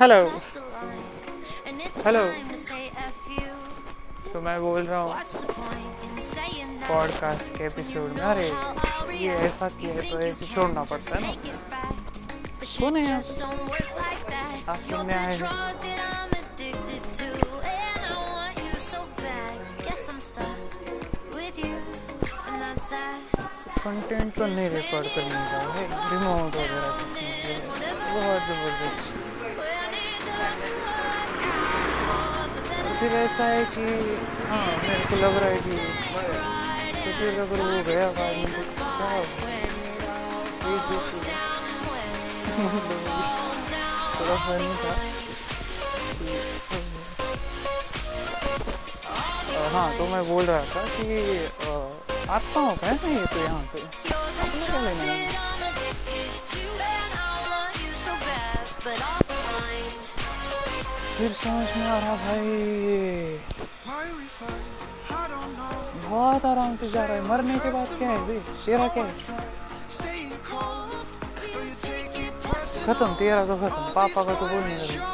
Hello hello तो मैं बोल रहा हूँ पॉडकास्ट के एपिसोड में। अरे ये ऐसा किया तो ऐसे छोड़ना पड़ता है ना। कौन है। आप सुनने आए हैं। कंटेंट तो नहीं रिकॉर्ड करने का है। रिमोट वगैरह। बहुत ज़बरदस्त। फिर ऐसा है कि हाँ मेरे को लग रहा है कि तो अगर वो गया बाद में तो क्या थोड़ा फनी था। हाँ तो मैं बोल रहा था कि आत्माओं का है ये तो यहाँ पे? अपने क्या लेना है फिर समझ में आ रहा भाई। बहुत आराम से जा रहा है। मरने के बाद क्या है भाई? तेरा क्या है? खत्म, तेरा तो खत्म। पापा का तो बोल नहीं लगा।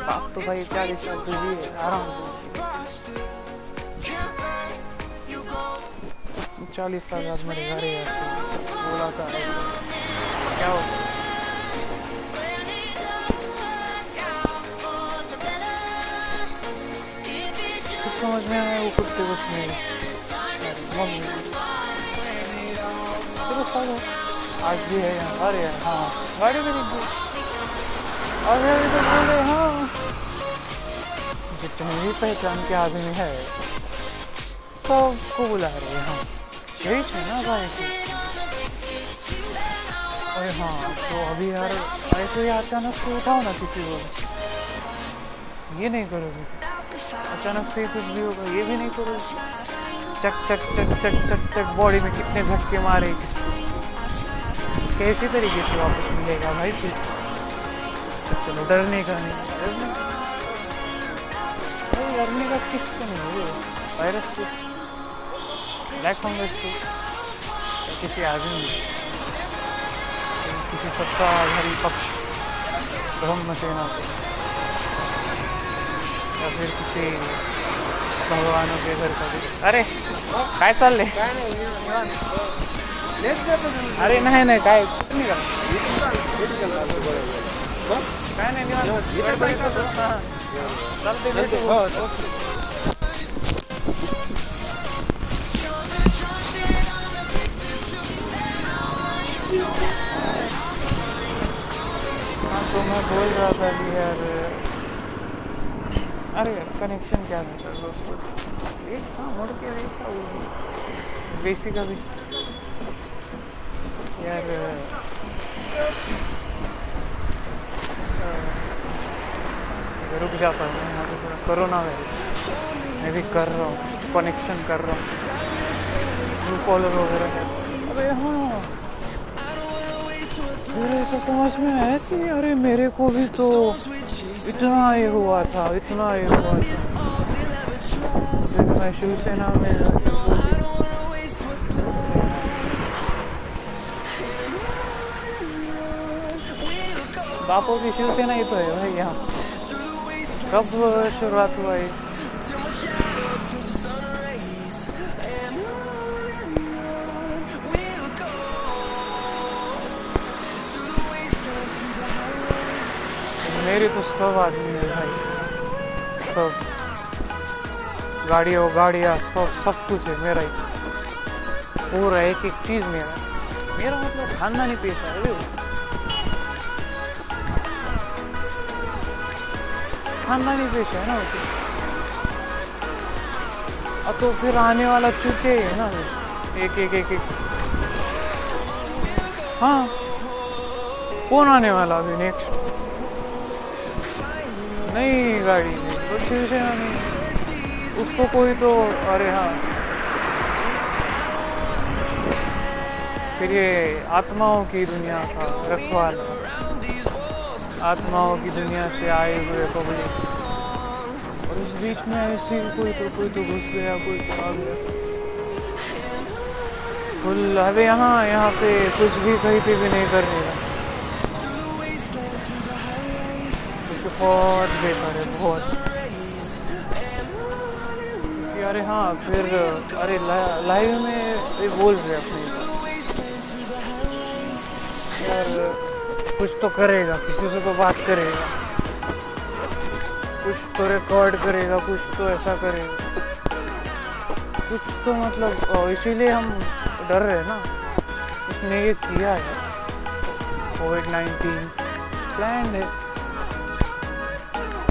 पाप तो भाई चालीस साल तो जिए आराम से। चालीस साल बाद मेरे घर ही। बोला था, क्या हो समझ में आया वो कुत्ते कुछ नहीं मम्मी चलो चलो आज भी है यहाँ अरे यार हाँ गाड़ी भी गई अरे अभी तो बोले हाँ जितने भी पहचान के आदमी है सबको बुला रहे हैं। हाँ यही है ना भाई अरे हाँ तो अभी यार ऐसे ही अचानक से उठाओ ना किसी को ये नहीं करोगे? अचानक से कुछ भी होगा, ये भी नहीं करोगे चक चक चक चक चक चक बॉडी में कितने धक्के मारे कैसी तरीके से वापस मिलेगा भाई फिर? चलो, डरने का नहीं, डरने भाई डरने का किसको नहीं है वायरस से ब्लैक फंगस से किसी आदमी किसी सत्ताधारी पक्ष ब्रह्म सेना से या फिर किसी भगवानों के घर का अरे, काय चाललंय? अरे, नाही नाही, काय? तो मैं बोल रहा था कि यार अरे कनेक्शन क्या था चलो, उसको देख हाँ मुड़ के देखा वो बेसी का यार रुक जाता हूँ यहाँ पे थोड़ा कोरोना है। मैं भी कर रहा हूँ कनेक्शन कर रहा हूँ। ट्रू कॉलर वगैरह है। अरे हाँ। फिर ऐसा समझ में आया कि, अरे, मेरे को भी तो इतना ये हुआ था, इतना ये हुआ था। मैं शिवसेना में बापू की शिवसेना ही तो है भाई यहाँ। कब शुरुआत हुआ ये मेरे तो सब आदमी है भाई। सब। गाड़ी हो गाड़ियाँ, सब सब कुछ है मेरा ही। पूरा एक एक चीज़ मेरा। मेरा मतलब खानदानी पेशा है। वो खानदानी पेशा है ना। तो। अब तो फिर आने वाला चुके है ना। एक एक एक एक। हाँ। कौन आने वाला अभी नेक्स्ट नहीं, गाड़ी नहीं। तो शिवसेना नहीं। उसको कोई तो अरे हाँ। फिर ये आत्माओं की दुनिया का रखवाल। आत्माओं की दुनिया से आए हुए पब्लिक और उस बीच में ऐसी कोई तो कोई तो घुस गया, कोई तो आ गया। फुल अबे यहाँ यहाँ पे कुछ भी कहीं पे भी नहीं कर का बहुत बेकार है, बहुत। अरे हाँ फिर, अरे लाइव में ये बोल रहे अपने। यार, कुछ तो करेगा, किसी से तो बात करेगा। कुछ तो रिकॉर्ड करेगा, कुछ तो ऐसा करेगा। कुछ तो मतलब इसीलिए हम डर रहे हैं ना। इसने ये किया है। कोविड नाइन्टीन प्लान है।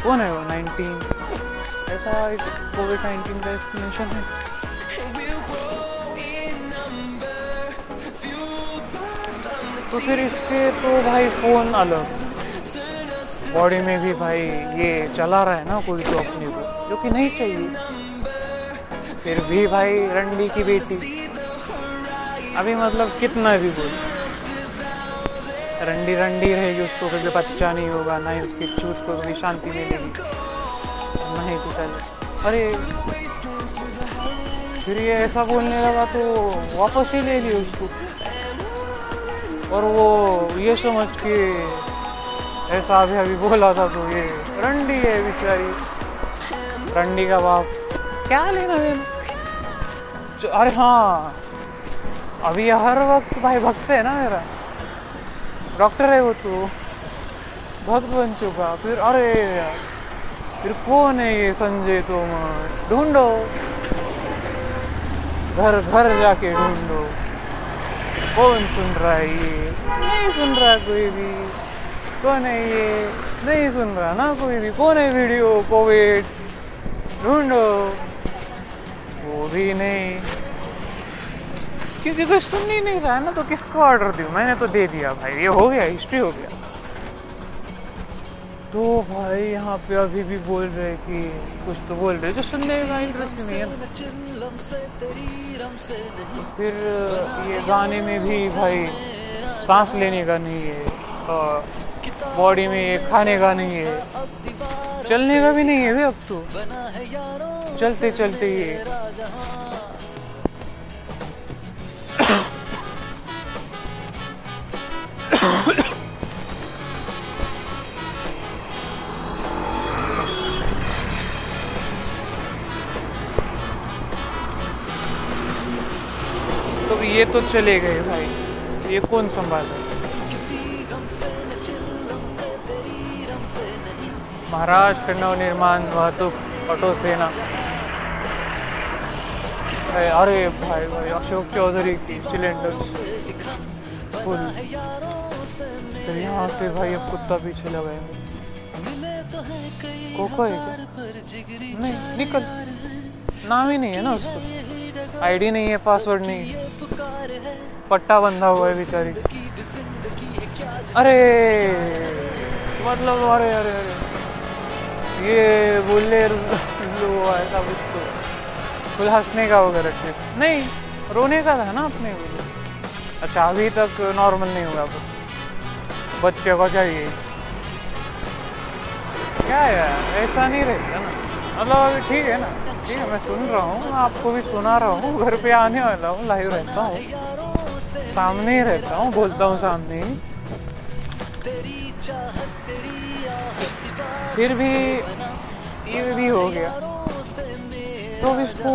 कौन है वो, नाइनटीन? ऐसा एक कोविड नाइन्टीन का एक्सप्लेनेशन है। तो फिर इसके तो भाई फ़ोन अलग। बॉडी में भी भाई ये चला रहा है ना कोई तो अपने को, जो कि नहीं चाहिए। फिर भी भाई रंडी की बेटी। अभी मतलब कितना भी बोल। रंडी रंडी रहेगी उसको कभी बच्चा नहीं होगा, ना ही उसकी चूत को कभी शांति मिलेगी। नहीं तो चले अरे, फिर ये ऐसा बोलने लगा तो वापस ही ले लिया उसको। और वो ये समझ के ऐसा अभी अभी बोला था तो ये रंडी है बेचारी। रंडी का बाप। क्या लेना देना अरे हाँ अभी हर वक्त भाई भक्त है ना मेरा। डॉक्टर है वो तो। भक्त बन चुका। फिर अरे यार, फिर कौन है ये संजय तोमर? ढूंढो। घर घर जाके ढूंढो। कौन सुन रहा है ये? नहीं सुन रहा कोई भी। कौन है ये? नहीं सुन रहा ना कोई भी। कौन है वीडियो कोविड ढूंढो। वो भी नहीं। क्योंकि कोई सुन ही नहीं रहा है ना तो किसको ऑर्डर दूँ? मैंने तो दे दिया भाई, ये हो गया हिस्ट्री हो गया। तो भाई यहाँ पे अभी भी बोल रहे कि कुछ तो बोल रहे जो सुनने का इंटरेस्ट नहीं है। फिर ये गाने में भी भाई सांस लेने का नहीं है, और बॉडी में ये खाने का नहीं है। चलने का भी नहीं है अब तो। चलते चलते ये। तो ये तो चले गए भाई। ये कौन संभाले महाराष्ट्र नवनिर्माण वाहतूक, ऑटो सेना। अरे भाई भाई, अशोक चौधरी की सिलेंडर यहाँ से भाई अब कुत्ता पीछे लगाए कोको है नहीं निकल नाम ही नहीं है ना उसको। आईडी नहीं है पासवर्ड नहीं है। पट्टा बंधा हुआ है बेचारी। अरे! मतलब अरे अरे अरे। ये बोले लो ऐसा कुछ तो फुल हंसने का वगैरह क्लिप नहीं, रोने का था ना अपने। को अच्छा अभी तक नॉर्मल नहीं हुआ। कुछ बच्चे को चाहिए। क्या यार, ऐसा नहीं रहता ना। मतलब अभी ठीक है ना, ठीक है, मैं सुन रहा हूँ आपको भी सुना रहा हूँ, घर पे आने वाला हूँ लाइव रहता हूँ। सामने ही रहता हूँ, बोलता हूँ सामने फिर भी ये भी हो गया। तो इसको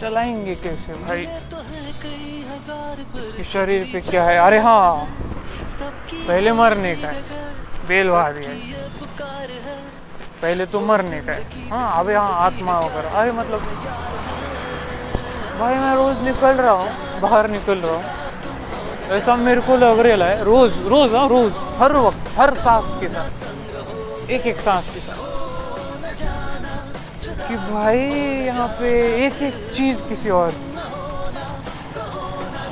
चलाएँगे कैसे भाई? शरीर पे क्या है? अरे हाँ पहले मरने का है। बेल वाह दिया पहले तो मरने का है। हाँ अब यहाँ आत्मा वगैरह अरे मतलब भाई मैं रोज निकल रहा हूँ बाहर निकल रहा हूँ। ऐसा मेरे को लग रहा है रोज रोज हाँ रोज हर वक्त हर सांस के साथ एक एक सांस के साथ। कि भाई यहाँ पे एक एक चीज़ किसी और।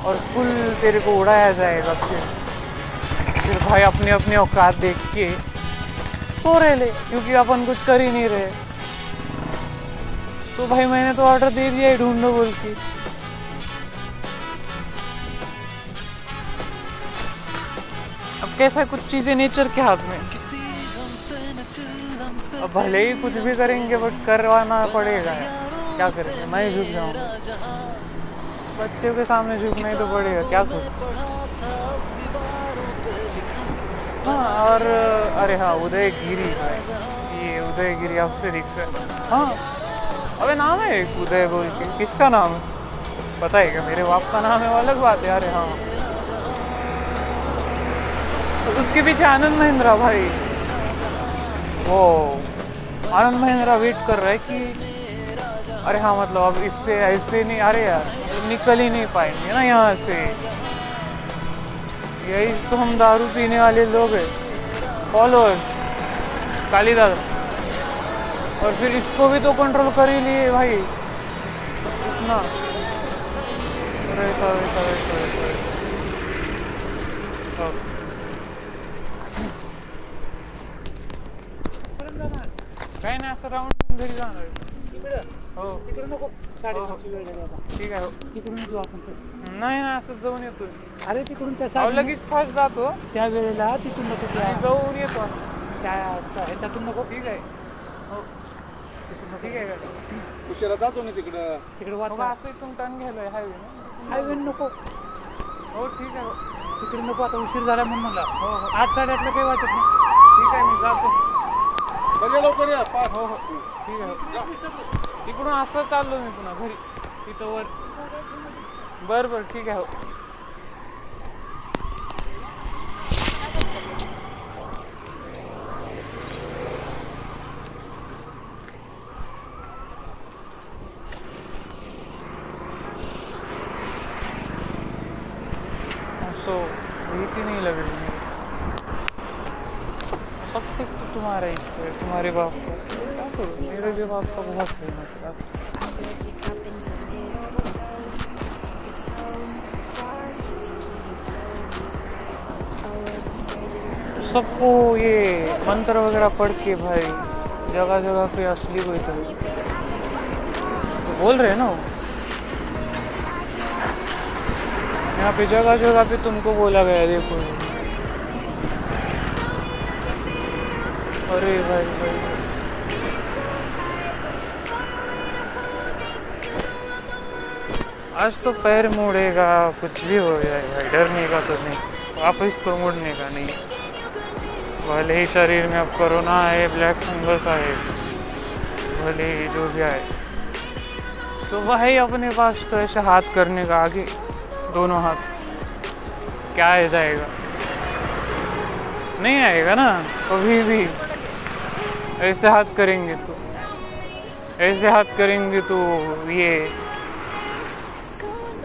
और फुल तेरे को उड़ाया जाएगा फिर। फिर भाई अपने अपने औकात देख के सो रहे ले क्योंकि अपन कुछ कर ही नहीं रहे। तो भाई मैंने तो ऑर्डर दे दिया ढूंढो बोल के। अब कैसा कुछ चीज़ें नेचर के हाथ में? अब भले ही कुछ भी करेंगे बट करवाना पड़ेगा। क्या करेंगे? मैं ही झुक जाऊँगा। बच्चों के सामने झुकना ही तो पड़ेगा, क्या करूँ? हाँ और, अरे हाँ उदयगिरी ये उदयगिरी आपसे दिख रहा हाँ अबे नाम है एक उदय बोल के। किसका नाम है? पता है क्या मेरे बाप का नाम है, वो अलग बात है, अरे हाँ। तो उसके पीछे आनंद महिंद्रा भाई। वो आनंद महिंद्रा वेट कर रहा है कि, अरे हाँ मतलब अब इससे ऐसे नहीं, अरे यार, निकल ही नहीं पाएँगे ना यहाँ से। यही तो हम दारू पीने वाले लोग हैं। फॉलोअर्स कालीदास और फिर इसको भी तो कंट्रोल कर ही लिए भाई। इतना। काही नाही असं राऊंड घरी जाणार हो। तिकडे नको। ठीक आहे तिकडून जाऊ आपण. नाही नाही असं जाऊन येतो अरे तिकडून त्या अहो साईडने- लगेच फास्ट जातो. त्या वेळेला तिकडून नको त्या आणि जाऊन येतो त्या ह्याच्यातून नको. ठीक आहे. हो. तिकडून नको. ठीक आहे का उशिरा जातो ना तिकडं? तिकडे मग वाचा असं इथून टर्न घ्यायला हायवे ना? हायवे नको. हो ठीक आहे. हो. तिकडे नको आता उशीर झाला म्हणून म्हणला. हो हो. आठ साडेआठला काही वाटत नाही. ठीक आहे मी जातो. बघा लवकर या. पाच हो हो. ठीक आहे. हो. इकडून असं चाललो मी पुन्हा घरी. तिथं वर. बरं बरं, ठीक हो सो ही नहीं लग रही मेरी सब कुछ तुम्हारा है तुम्हारे बाप का? मेरे भी बाप का बहुत फ़ेमस है सबको ये मंत्र वगैरह पढ़ के भाई जगह जगह पे असली कोई तो बोल रहे ना यहाँ पे जगह जगह पे तुमको बोला गया देखो। अरे भाई भाई। आज तो पैर मुड़ेगा, कुछ भी हो जाएगा, डरने का तो नहीं। वापस तो मुड़ने का नहीं। भले ही शरीर में अब कोरोना आए, ब्लैक फंगस आए, भले ही जो भी आए तो वह ही अपने पास तो ऐसे हाथ करने का आगे दोनों हाथ क्या आ जाएगा? नहीं आएगा ना? कभी भी। ऐसे हाथ करेंगे तो। ऐसे हाथ करेंगे तो ये,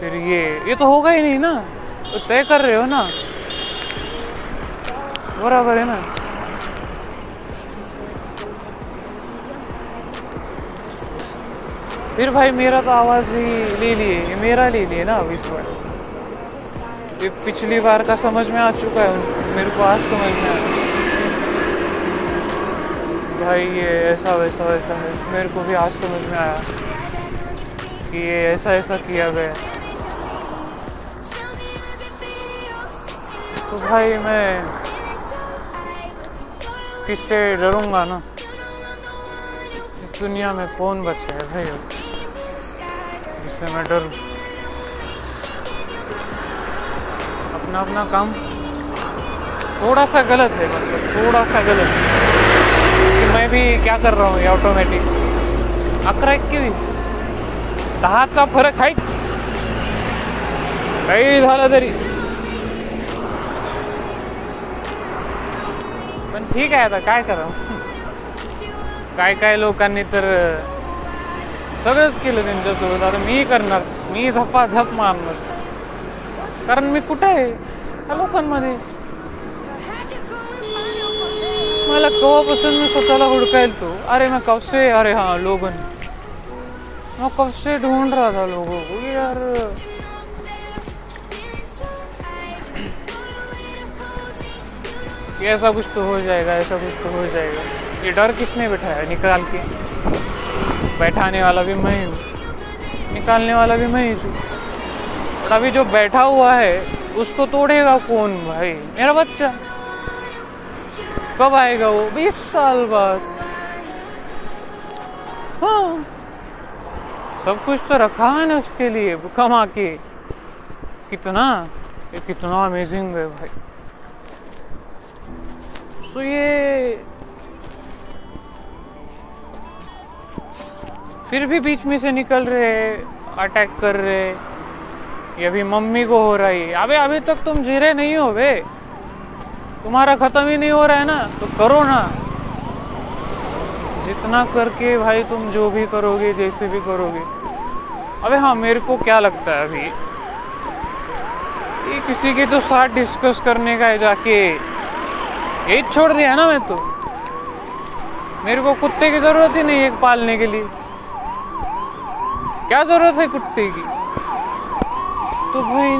फिर ये ये तो होगा ही नहीं ना? तो तय कर रहे हो ना? बराबर है ना फिर भाई मेरा तो आवाज़ भी ले लिए मेरा ले लिए ना अब इस बार। ये पिछली बार का समझ में आ चुका है, मेरे को आज समझ में आया भाई ये ऐसा, वैसा वैसा है, मेरे को भी आज समझ में आया कि ये ऐसा ऐसा किया गया तो भाई मैं किससे डरूँगा ना। इस दुनिया में कौन बचा है भाई? जिससे मैं डरूं। अपना अपना काम। थोड़ा सा गलत है मतलब थोड़ा सा गलत कि मैं भी क्या कर रहा हूँ ये ऑटोमेटिक अकरा एकवीस दहाचा फरक आहे काही तरी। पण ठीक आहे आता काय करा काय काय लोकांनी तर सगळंच केलं त्यांच्यासोबत. आता मी करणार मी झपा झप मारणार. कारण मी कुठं आहे? त्या लोकांमध्ये. मला कवापासून मी स्वतःला हुडकायला तो अरे मग कवसे? अरे हा लोगन. मग कवसे ढूंढ रहा था लोगों? को यार. कि ऐसा कुछ तो हो जाएगा, ऐसा कुछ तो हो जाएगा। ये डर किसने बैठाया? निकाल के। बैठाने वाला भी मैं हूँ। निकालने वाला भी मैं ही हूँ। और अभी जो बैठा हुआ है, उसको तोड़ेगा कौन भाई? मेरा बच्चा। कब आएगा वो? बीस साल बाद। हाँ। सब कुछ तो रखा है ना उसके लिए, कमा के। कितना? ये कितना अमेजिंग है भाई। तो ये फिर भी बीच में से निकल रहे अटैक कर रहे। ये अभी मम्मी को हो रही अबे, अभी तक तुम जीरे नहीं हो बे। तुम्हारा खत्म ही नहीं हो रहा है ना तो करो ना। जितना करके भाई तुम जो भी करोगे, जैसे भी करोगे। अबे हाँ मेरे को क्या लगता है अभी? ये किसी के तो साथ डिस्कस करने का है जाके। यही छोड़ दिया ना मैं तो। मेरे को कुत्ते की ज़रूरत ही नहीं है पालने के लिए। क्या ज़रूरत है कुत्ते की? तो भाई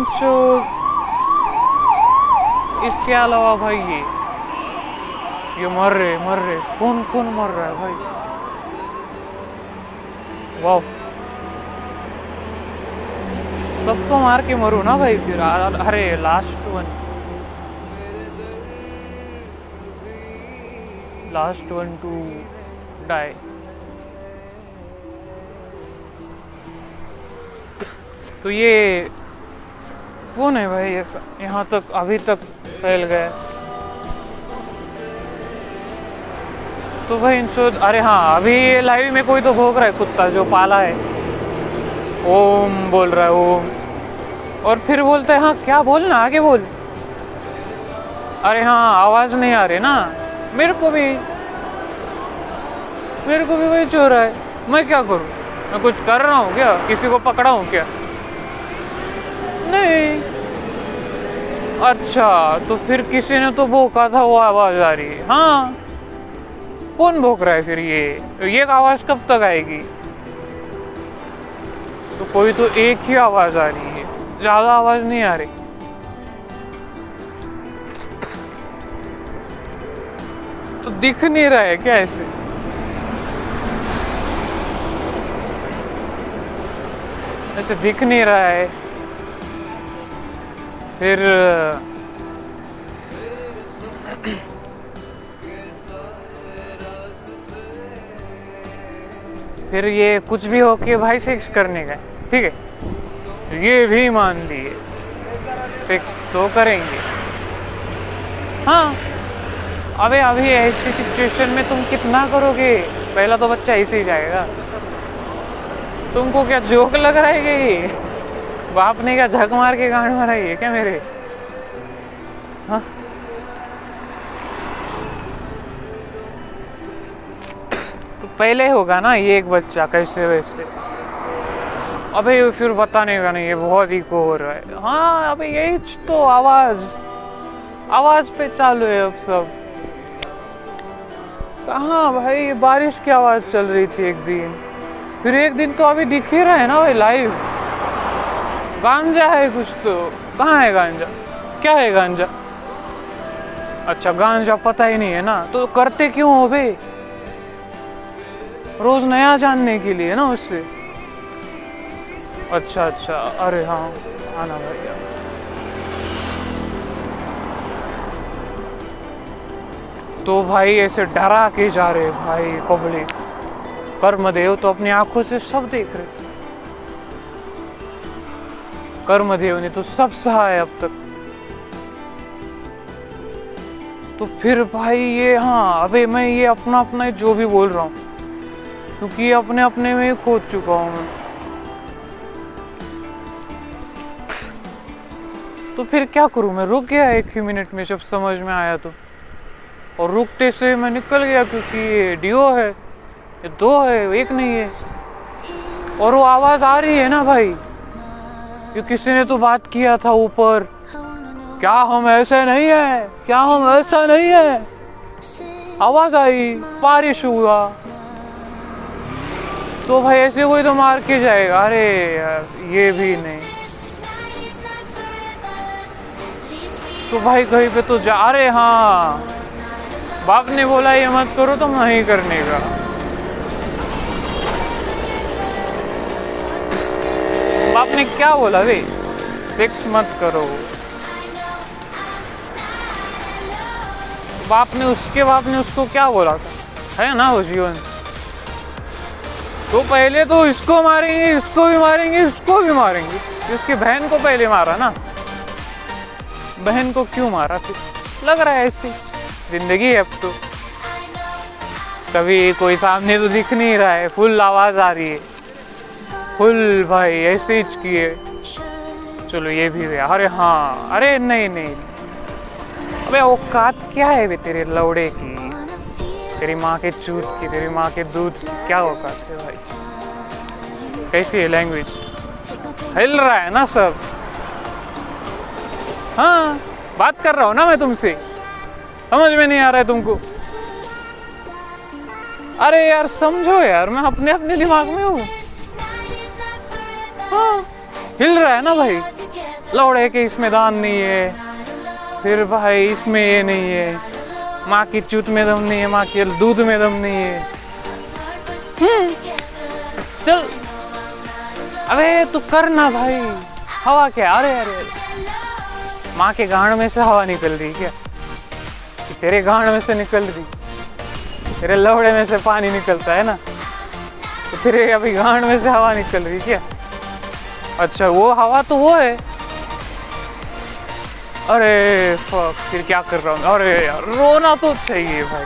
इसके अलावा भाई ये ये मर रहे मर रहे। कौन कौन मर रहा है भाई? वाह। सबको मार के मरू ना भाई फिर। अरे last one last one to die तो ये कौन है भाई? यहाँ तक अभी तक फैल गए। तो भाई इनसे अरे हाँ अभी लाइव में कोई तो भोग रहा है कुत्ता जो पाला है। ओम बोल रहा है, ओम। और फिर बोलता है हाँ क्या बोलना? आगे बोल। अरे हाँ आवाज़ नहीं आ रही ना। मेरे को भी, मेरे को भी वही चो रहा है मैं क्या करूँ? मैं कुछ कर रहा हूँ क्या? किसी को पकड़ा हूँ क्या? नहीं। अच्छा तो फिर किसी ने तो भोंका था, वो आवाज़ आ रही है। हाँ। कौन भोंक रहा है फिर ये? ये आवाज़ कब तक आएगी? तो कोई तो एक ही आवाज़ आ रही है। ज़्यादा आवाज़ नहीं आ रही। दिख नहीं रहा है क्या ऐसे? ऐसे दिख नहीं रहा है। फिर फिर ये कुछ भी हो के भाई सेक्स करने का ठीक है? ये भी मान लिए। सेक्स तो करेंगे। हाँ। अबे, अभी ऐसी सिचुएशन में तुम कितना करोगे? पहला तो बच्चा ऐसे ही जाएगा। तुमको क्या जोक लग रहा है कि बाप ने क्या झक मार के गांड मारा है क्या मेरे? हाँ? तो पहले होगा ना ये एक बच्चा, कैसे वैसे? अबे, फिर बताने का नहीं, ये बहुत इको हो रहा है। हाँ अबे यही तो आवाज़ आवाज़ पे चालू है अब सब। कहाँ भाई ये बारिश की आवाज़ चल रही थी एक दिन। फिर एक दिन तो अभी दिख ही रहा है ना भाई लाइव गांजा है कुछ तो। कहाँ है गांजा? क्या है गांजा? अच्छा गांजा पता ही नहीं है ना। तो करते क्यों हो बे रोज नया जानने के लिए ना उससे। अच्छा अच्छा। अरे हाँ आना भैया। तो भाई ऐसे डरा के जा रहे भाई पब्लिक। कर्मदेव तो अपनी आँखों से सब देख रहे कर्मदेव ने तो सब सहा है अब तक। तो फिर भाई ये हाँ अबे मैं ये अपना अपना जो भी बोल रहा हूँ, क्योंकि ये अपने अपने में ही खोद चुका हूँ मैं। तो फिर क्या करूँ मैं? रुक गया एक ही मिनट में जब समझ में आया तो। और रुकते से मैं निकल गया क्योंकि ये डिओ है, ये दो है, एक नहीं है। और वो आवाज़ आ रही है ना भाई ये किसी ने तो बात किया था ऊपर, क्या हम ऐसे नहीं है, क्या हम ऐसा नहीं है? आवाज़ आई, बारिश हुआ। तो भाई ऐसे कोई तो मार के जाएगा, अरे यार, ये भी नहीं। तो भाई कहीं पे तो जा रहे हाँ। बाप ने बोला, ये मत करो तो नहीं करने का. बाप ने क्या बोला रे? सेक्स मत करो। बाप ने उसके बाप ने उसको क्या बोला था? है ना, वो जीवन? तो पहले तो इसको मारेंगे, इसको भी मारेंगे, इसको भी मारेंगे। इसकी बहन को पहले मारा ना? बहन को क्यों मारा फिर? लग रहा है ऐसी। ज़िंदगी है अब तो। कभी कोई सामने तो दिख नहीं रहा है, फुल आवाज़ आ रही है। फुल भाई, ऐसे ही किए चलो ये भी गया अरे हाँ अरे नहीं नहीं। अबे औकात क्या है तेरे लौड़े की? तेरी माँ के चूत की, तेरी माँ के दूध की क्या औकात है भाई? कैसी है लैंग्वेज हिल रहा है ना सब? हाँ बात कर रहा हूँ ना मैं तुमसे? समझ में नहीं आ रहा है तुमको? अरे यार, समझो यार, मैं अपने अपने दिमाग में हूँ। हाँ हिल रहा है ना भाई? लौड़े के इसमें दान नहीं है, फिर भाई इसमें ये नहीं है, माँ की चूत में दम नहीं है, माँ के दूध में दम नहीं है। हम्म चल। अबे, तू कर ना भाई। हवा क्या? अरे अरे अरे। माँ के गांड में से हवा निकल रही क्या? कि तेरे गांड में से निकल रही तेरे लवड़े में से पानी निकलता है ना? तो तेरे अभी गांड में से हवा निकल रही क्या? अच्छा वो हवा तो वो है। अरे fuck, फिर क्या कर रहा हूँ? अरे यार रोना तो चाहिए भाई।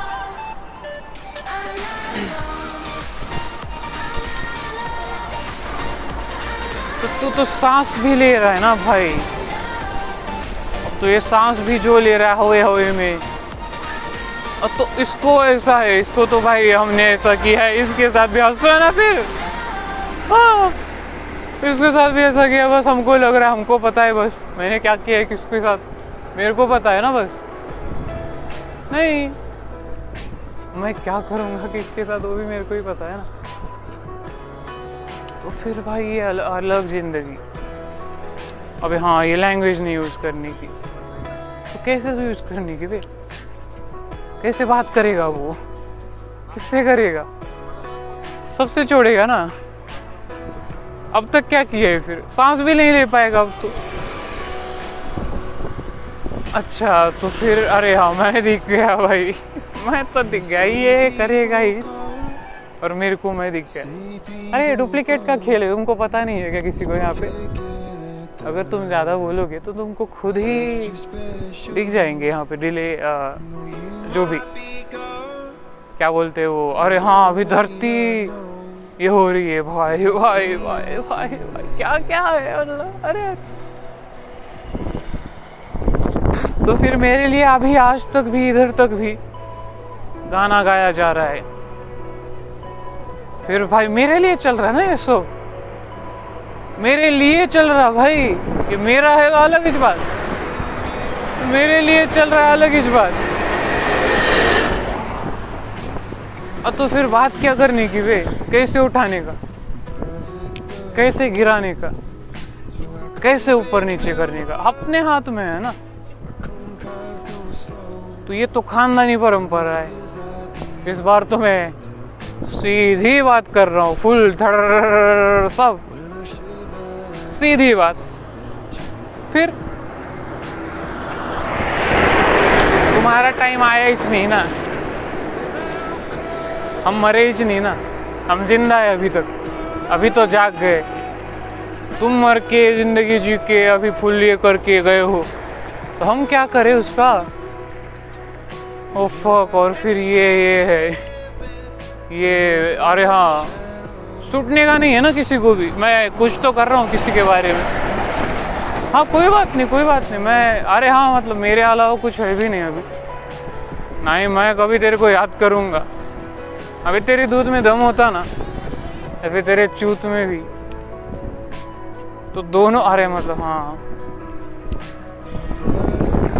तो तू तो सांस भी ले रहा है ना भाई। तो ये सांस भी जो ले रहा है हवे हवे में। तो इसको ऐसा है इसको तो भाई हमने ऐसा किया है। इसके साथ भी हंसो है ना फिर? हाँ। इसके साथ भी ऐसा किया बस हमको लग रहा है हमको पता है बस। मैंने क्या किया है किसके साथ? मेरे को पता है ना बस। नहीं। मैं क्या करूँगा किसके साथ वो भी मेरे को ही पता है ना। तो फिर भाई ये अल, अलग ज़िंदगी। अबे हाँ ये लैंग्वेज नहीं यूज़ करने की। तो कैसे यूज़ करने की बे? कैसे बात करेगा वो? किससे करेगा? सबसे छोड़ेगा ना? अब तक क्या किया है फिर? सांस भी नहीं ले पाएगा अब तो। अच्छा तो फिर, अरे हाँ मैं दिख गया भाई। मैं तो दिख गया, ये करेगा ही। और मेरे को मैं दिख गया। अरे डुप्लीकेट का खेल है, तुमको पता नहीं है क्या किसी को यहाँ पे? अगर तुम ज़्यादा बोलोगे तो तुमको खुद ही दिख जाएँगे यहाँ पे डिले जो भी। क्या बोलते हैं वो? अरे हाँ अभी धरती। ये हो रही है, भाई भाई भाई भाई भाई। क्या क्या है अल्लाह? अरे। तो फिर मेरे लिए अभी आज तक भी, इधर तक भी गाना गाया जा रहा है। फिर भाई, मेरे लिए चल रहा है ना ये सब? मेरे लिए चल रहा भाई ये मेरा है अलग इस बात मेरे लिए चल रहा है अलग इस बात और तो फिर बात क्या करने की वे? कैसे उठाने का? कैसे गिराने का? कैसे ऊपर नीचे करने का? अपने हाथ में है ना? तो ये तो खानदानी परंपरा है। इस बार तो मैं सीधी बात कर रहा हूँ, फुल धड़ सब। सीधी बात। फिर? तुम्हारा टाइम आया ही ना? हम मरे ही नहीं ना। हम ज़िंदा है अभी तक। अभी तो जाग गए। तुम मर के ज़िंदगी जी के अभी फुल ये करके गए हो। तो हम क्या करें उसका? ओ फक और फिर ये ये है। ये, अरे हाँ। सुटने का नहीं है ना किसी को भी। मैं कुछ तो कर रहा हूँ किसी के बारे में। हाँ कोई बात नहीं, कोई बात नहीं। मैं, अरे हाँ मतलब मेरे अलावा कुछ है भी नहीं अभी। नहीं, मैं कभी तेरे को याद करूँगा। अभी तेरे दूध में दम होता ना ऐसे तेरे चूत में भी। तो दोनों अरे मतलब हाँ।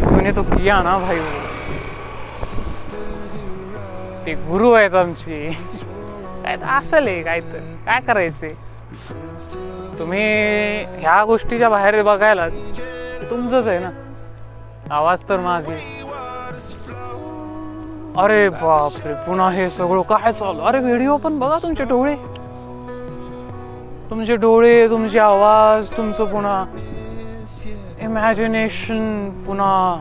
तूने तो किया ना भाई। वो ते गुरु आहेत आमची। काय तर असेल काय तर काय करायचे तुम्ही ह्या गोष्टीच्या बाहेर बघायला तुमचंच आहे ना? आवाज तर मागे. अरे बापरे पुन्हा हे सगळं, काय चालू अरे व्हिडिओ पण बघा तुमचे डोळे. तुमचे डोळे, तुमचे आवाज़, तुमचं पुन्हा इमॅजिनेशन पुन्हा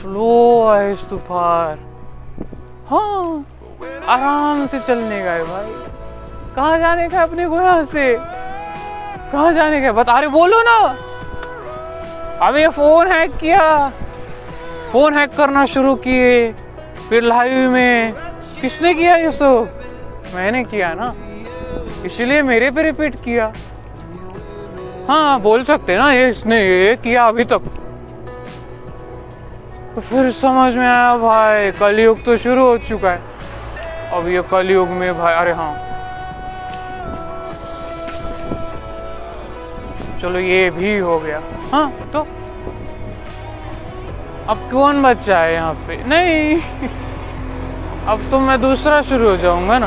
स्लो आहेस तू फार. हाँ आराम से चलने का है भाई? कहाँ जाने का अपने को यहाँ से? कहाँ जाने का बता, अरे बोलो ना। अब ये फ़ोन हैक किया। फ़ोन हैक करना शुरू किए। फिर लाइव में किसने किया ये सब? मैंने किया ना। इसलिए मेरे पे रिपीट किया। हाँ बोल सकते ना, ये इसने ये किया अभी तक। तो फिर समझ में आया, भाई, कलयुग तो शुरू हो चुका है। अब ये कलयुग में, भाई, अरे हाँ। चलो, ये भी हो गया। हाँ तो अब कौन बच्चा है यहाँ पे? नहीं। अब तो मैं दूसरा शुरू हो जाऊँगा ना।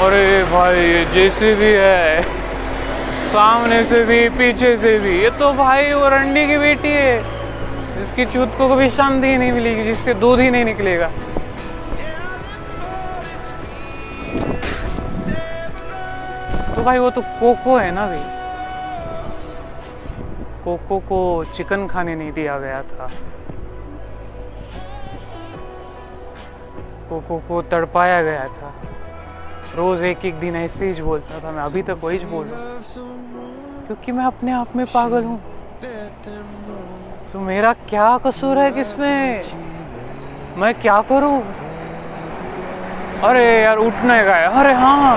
अरे भाई, ये जैसे भी है। सामने से भी, पीछे से भी। ये तो भाई, वो रंडी की बेटी है। जिसकी चूत को कभी शांति नहीं मिलेगी, जिसके दूध ही नहीं निकलेगा। तो भाई, वो तो कोको है ना भाई कोको को चिकन खाने नहीं दिया गया था। कोको को तड़पाया गया था। रोज एक एक दिन ऐसे ही बोलता था, मैं अभी तक वही बोल रहा क्योंकि मैं अपने आप में पागल हूँ। तो मेरा क्या कसूर है किसमें? मैं क्या करूँ? अरे यार, उठने का है अरे हाँ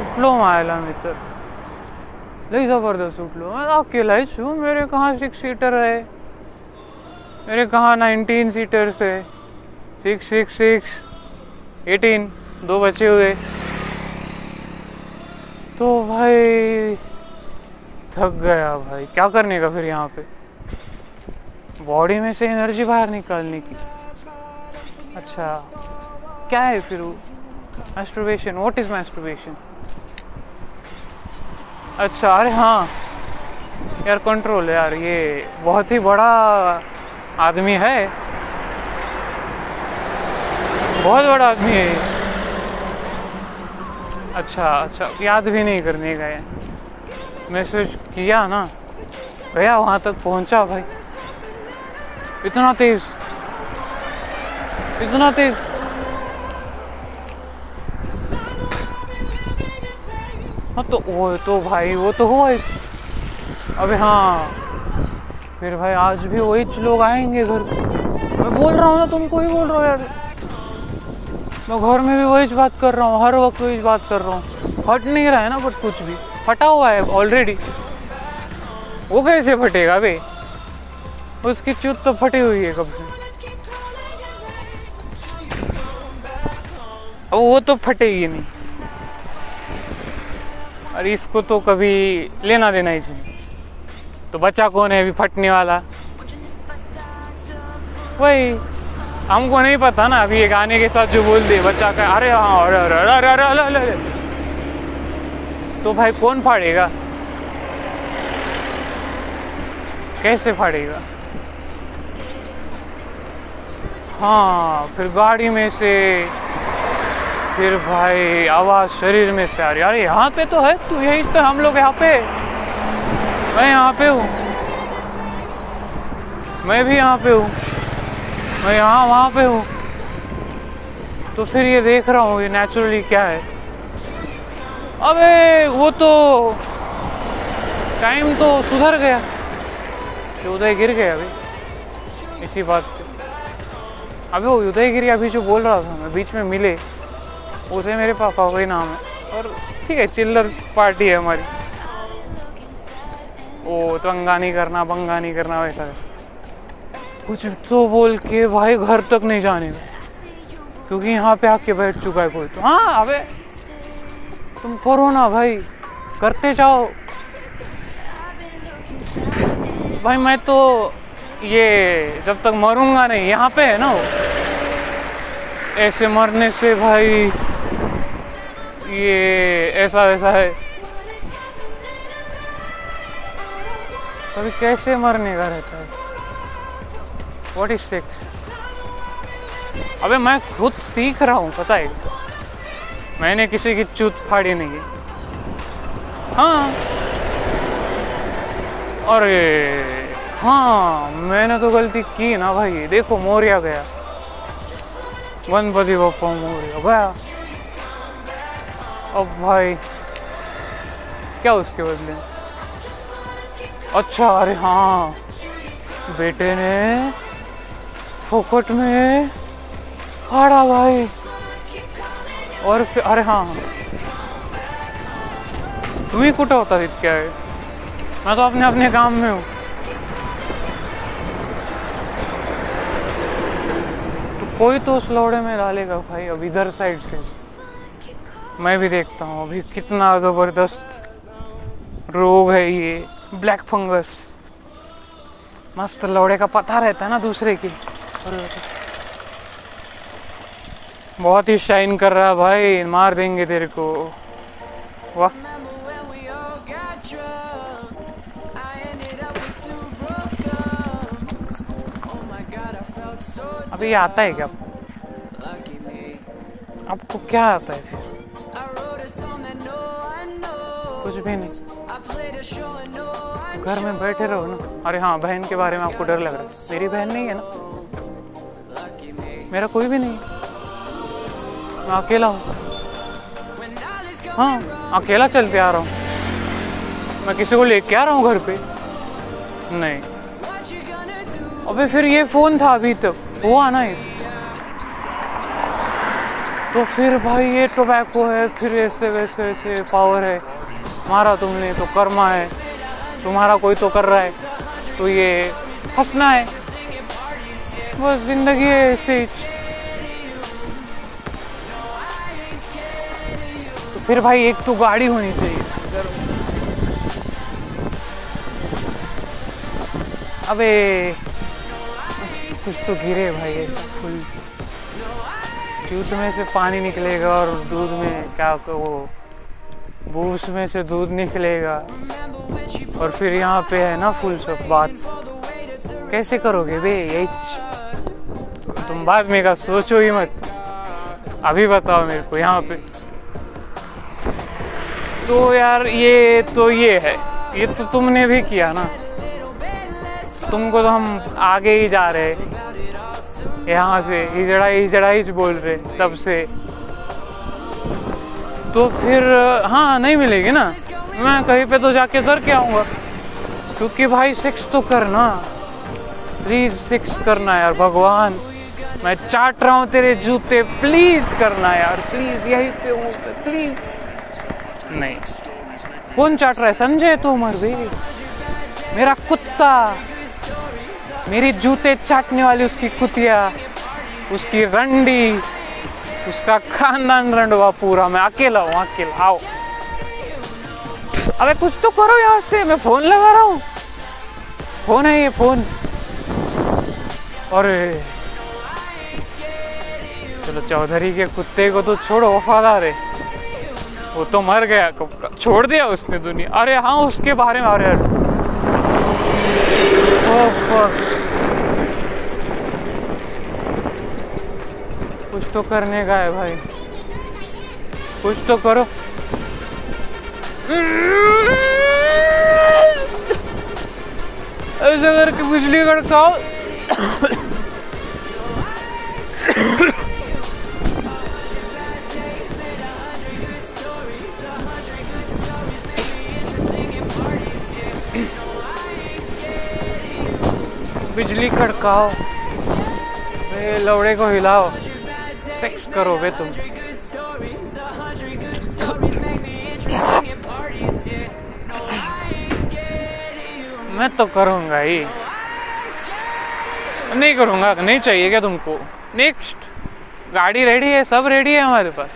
उठलो मायला मित्र। लई ज़बरदस्त उठलो। मैं अकेला ही छू। मेरे कहाँ सिक्स सीटर है? मेरे कहाँ नाइनटीन सीटर है? सिक्स सिक्स सिक्स एटीन दो बचे हुए। तो भाई, थक गया भाई। क्या करने का फिर यहाँ पे? बॉडी में से एनर्जी बाहर निकालने की। अच्छा क्या है फिर वो? मैस्टरबेशन व्हाट इज़ मैस्टरबेशन अच्छा अरे हाँ। यार कंट्रोल यार, ये बहुत ही बड़ा आदमी है। बहुत बड़ा आदमी है अच्छा अच्छा याद भी नहीं करने का है मैसेज किया ना। गया वहाँ तक पहुँचा भाई। इतना तेज। इतना तेज। हाँ तो वो तो भाई, वो तो हुआ अबे हाँ फिर भाई आज भी वही लोग आएँगे घर। मैं बोल रहा हूँ ना तुमको ही बोल रहा हूँ यार? मैं घर में भी वही बात कर रहा हूँ, हर वक्त वही बात कर रहा हूँ। फट नहीं रहा है ना बट कुछ भी। फटा हुआ है ऑलरेडी वो कैसे फटेगा बे? उसकी चूत तो फटी हुई है कब से। अब वो तो फटेगी नहीं। और इसको तो कभी लेना देना ही चाहिए। तो बच्चा कौन है अभी फटने वाला? वही, हमको नहीं पता ना, अभी ये गाने के साथ जो बोल दे, बच्चा का, अरे हाँ अरे अरे अरे अरे अरे अरे अरे। तो भाई कौन फाड़ेगा? कैसे फाड़ेगा? हाँ फिर गाड़ी में से फिर भाई, आवाज़ शरीर में से आ रही अरे, यहाँ पे तो है, तू यही तो हम लोग यहाँ पे। मैं यहाँ पे हूँ। मैं भी यहाँ पे हूँ। मैं यहाँ वहाँ पे हूँ। तो फिर ये देख रहा हूँ, ये नेचुरली क्या है। अबे, वो तो टाइम तो सुधर गया। कि उदय गिर गया अभी। इसी बात पे। अभी वो उदय गिरी अभी जो बोल रहा था, मैं बीच में मिले। उसे मेरे पापा का ही नाम है। और ठीक है, चिल्लर पार्टी है हमारी। वो तंगा नहीं करना बंगा नहीं करना, वैसा कुछ तो बोल के भाई घर तक नहीं जाने का क्योंकि यहाँ पे आके बैठ चुका है कोई तो। हाँ अबे, तुम करो ना भाई, करते जाओ। भाई, मैं तो ये जब तक मरूँगा नहीं, यहाँ पे है ना वो? ऐसे मरने से भाई ये ऐसा वैसा है। कभी कैसे मरने का रहता है? व्हाट इज़ सेक्स अबे मैं खुद सीख रहा हूँ, पता है? मैंने किसी की चूत फाड़ी नहीं है। अरे हाँ मैंने तो गलती की ना भाई। देखो, मोरिया गया। वन गणपति बप्पा मोरिया गया। अब भाई। क्या उसके बदले अच्छा अरे हाँ। बेटे ने फोकट में फाड़ा भाई। और फिर, अरे हाँ। तुम्ही कुठं होता क्या है। मैं तो अपने अपने काम में हूँ। तो कोई तो उस लौड़े में डालेगा भाई, अब इधर साइड से। मैं भी देखता हूँ अभी, कितना ज़बरदस्त रोग है ये ब्लैक फंगस मस्त लौड़े का पता रहता है ना दूसरे की। बहुत ही शाइन कर रहा है भाई, मार देंगे तेरे को। वाह। अभी आता है क्या? आपको क्या आता है? कुछ भी नहीं। घर में बैठे रहो ना। अरे हाँ बहन के बारे में आपको डर लग रहा है। मेरी बहन नहीं है ना। मेरा कोई भी नहीं मैं अकेला हूँ। हाँ अकेला चल के आ रहा हूँ। मैं किसी को लेके आ रहा हूँ घर पे। नहीं। अबे फिर ये फ़ोन था अभी तक हुआ ना ये। तो फिर भाई ये टोबैको है फिर ऐसे वैसे वैसे पावर है। मारा तुमने तो कर्मा है, तुम्हारा कोई तो कर रहा है तो ये फंसना है। बस ज़िंदगी है ऐसे तो फिर भाई एक तो गाड़ी होनी चाहिए। अबे, कुछ तो गिरे भाई फुल। दूध में से पानी निकलेगा और दूध में क्या वो बूस में से दूध निकलेगा। और फिर यहाँ पे है ना फुल सब बात। कैसे करोगे बे? यही तुम बाद में का सोचो ही मत। अभी बताओ मेरे को यहाँ पे। तो यार ये तो ये है। ये तो तुमने भी किया ना। तुमको तो हम आगे ही जा रहे। यहाँ से हिजड़ा हिजड़ा ही बोल रहे तब से। तो फिर हाँ नहीं मिलेगी ना। मैं कहीं पे तो जाके कर के आऊँगा। क्योंकि भाई सिक्स तो करना। प्लीज़ सेक्स करना यार, भगवान। मैं चाट रहा हूँ तेरे जूते। प्लीज़ करना यार प्लीज़ यही पे हूँ प्लीज़ नहीं। कौन चाट रहा है? संजय तोमर भी। मेरा कुत्ता। मेरी जूते चाटने वाली उसकी कुतिया, उसकी रंडी। उसका खानदान रंडवा पूरा। मैं अकेला हूँ, अकेला। आओ। अबे कुछ तो करो यहाँ से। मैं फ़ोन लगा रहा हूँ। फ़ोन है ये, फ़ोन। अरे। चलो चौधरी के कुत्ते को तो छोड़ो, वफादार है। वो तो मर गया। कब का छोड़ दिया उसने दुनिया। अरे हाँ उसके बारे में अरे। ओह कुछ तो करने का है भाई। कुछ तो करो। ऐसा करके बिजली कड़काओ बिजली खड़काओ लौड़े को हिलाओ। सेक्स करो बे तुम। मैं तो करूँगा ही। नहीं करूँगा, नहीं चाहिए क्या तुमको? नेक्स्ट गाड़ी रेडी है, सब रेडी है हमारे पास।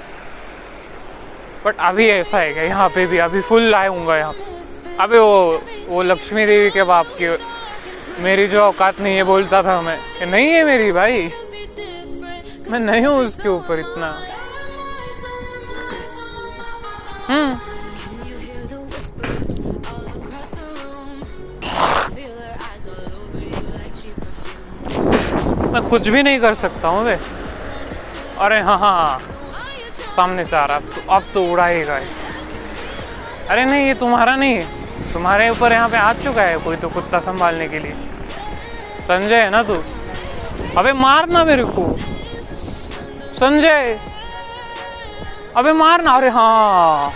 बट अभी ऐसा है क्या यहाँ पे भी, अभी फुल आऊँगा यहाँ। अबे वो वो लक्ष्मी देवी के बाप की मेरी जो औकात नहीं है, बोलता था मैं नहीं है मेरी भाई। मैं नहीं हूँ उसके ऊपर इतना। हम्म। मैं कुछ भी नहीं कर सकता हूँ वे। अरे हाँ हाँ हाँ। सामने से आ रहा अब तो, अब तो उड़ाएगा। अरे नहीं ये तुम्हारा नहीं है। तुम्हारे ऊपर यहाँ पे आ चुका है कोई तो कुत्ता संभालने के लिए। संजय है ना तू? अबे मारना मेरे को। संजय अबे मार ना अरे हाँ।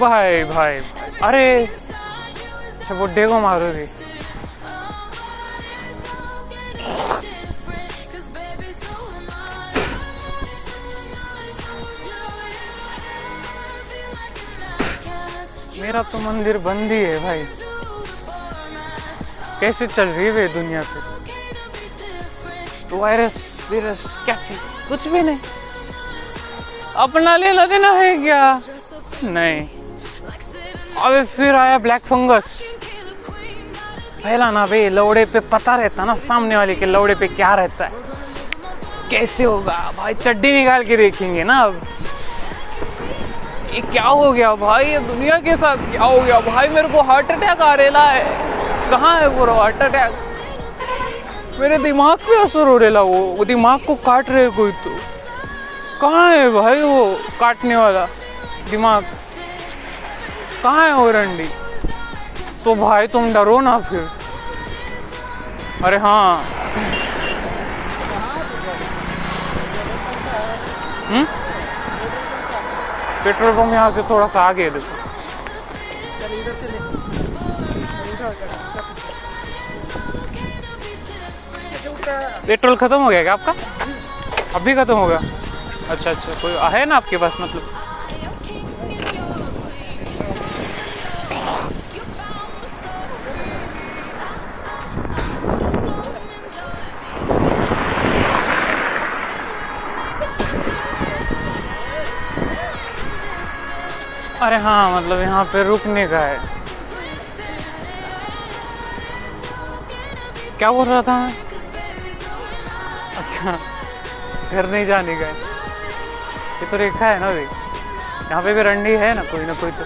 भाई भाई, भाई। अरे अच्छा बुढ़े को मारो भी मेरा तो मंदिर बंद ही है भाई। कैसे चल रही है दुनिया पे तो, तो वायरस कुछ भी नहीं। अपना लेना देना है क्या? नहीं। अबे फिर आया ब्लैक फंगस पहला ना भाई, लौड़े पे पता रहता ना, सामने वाले के लौड़े पे क्या रहता है। कैसे होगा? भाई चड्डी निकाल के देखेंगे ना अब। ये क्या हो गया भाई? ये दुनिया के साथ क्या हो गया? भाई मेरे को हार्ट अटैक आ रेला है। कहाँ है पूरा हार्ट अटैक मेरे दिमाग पे असर हो रेला वो वो दिमाग को काट रहे कोई तो। कहाँ है भाई वो काटने वाला दिमाग? कहाँ है वो रंडी? तो भाई तुम डरो ना फिर। अरे हाँ। हम्म? पेट्रोल पंप यहाँ से थोड़ा सा आगे देखो। पेट्रोल खत्म हो गया क्या आपका? अभी खत्म हो गया अच्छा अच्छा कोई है ना आपके पास मतलब? अरे हाँ मतलब यहाँ पे रुकने का है। क्या बोल रहा था मैं? घर नहीं जाने है ये तो रेखा है ना भाई यहाँ पे भी रंडी है ना कोई ना कोई तो।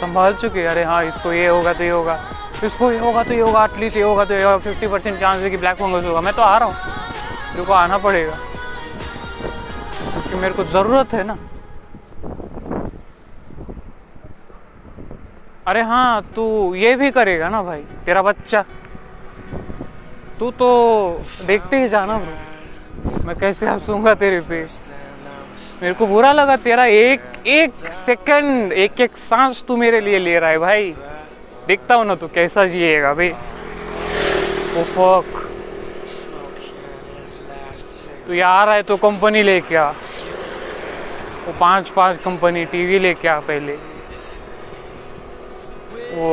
संभाल चुके अरे हाँ इसको ये होगा तो ये होगा। इसको ये होगा तो ये होगा एटलीस्ट ये होगा तो ये होगा। फिफ्टी परसेंट चांस है कि ब्लैक फंगस होगा। मैं तो आ रहा हूँ। मेरे को आना पड़ेगा। क्योंकि मेरे को ज़रूरत है ना। अरे हाँ तू ये भी करेगा ना भाई। तेरा बच्चा। तू तो देखते ही जाना। ब्रो मैं कैसे हंसूँगा तेरे पे? मेरे को बुरा लगा तेरा एक एक सेकंड एक एक सांस तू मेरे लिए ले रहा है भाई। देखता हूँ ना तू कैसा जिएगा भाई ओ फक तू यहाँ रहा है तो कंपनी लेके आ वो पाँच पाँच कंपनी टीवी लेके आ पहले? वो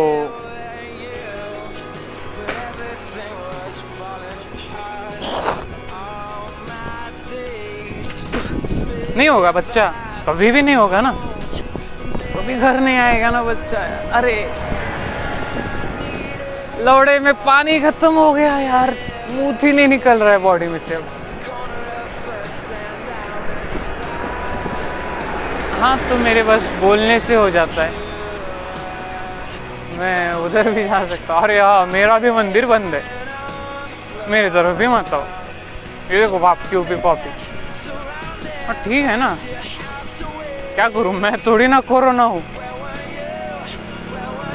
नहीं होगा बच्चा। कभी भी नहीं होगा ना। कभी घर नहीं आएगा ना बच्चा। अरे। लौड़े में पानी खत्म हो गया यार। मुँह ही नहीं निकल रहा है बॉडी में से हाँ तो मेरे बस बोलने से हो जाता है। मैं उधर भी जा सकता अरे हाँ मेरा भी मंदिर बंद है। मेरी तरफ़ भी मत आओ। ये देखो बाप की ऊपी ठीक है ना। क्या करूँ, मैं थोड़ी ना कोरोना हूँ।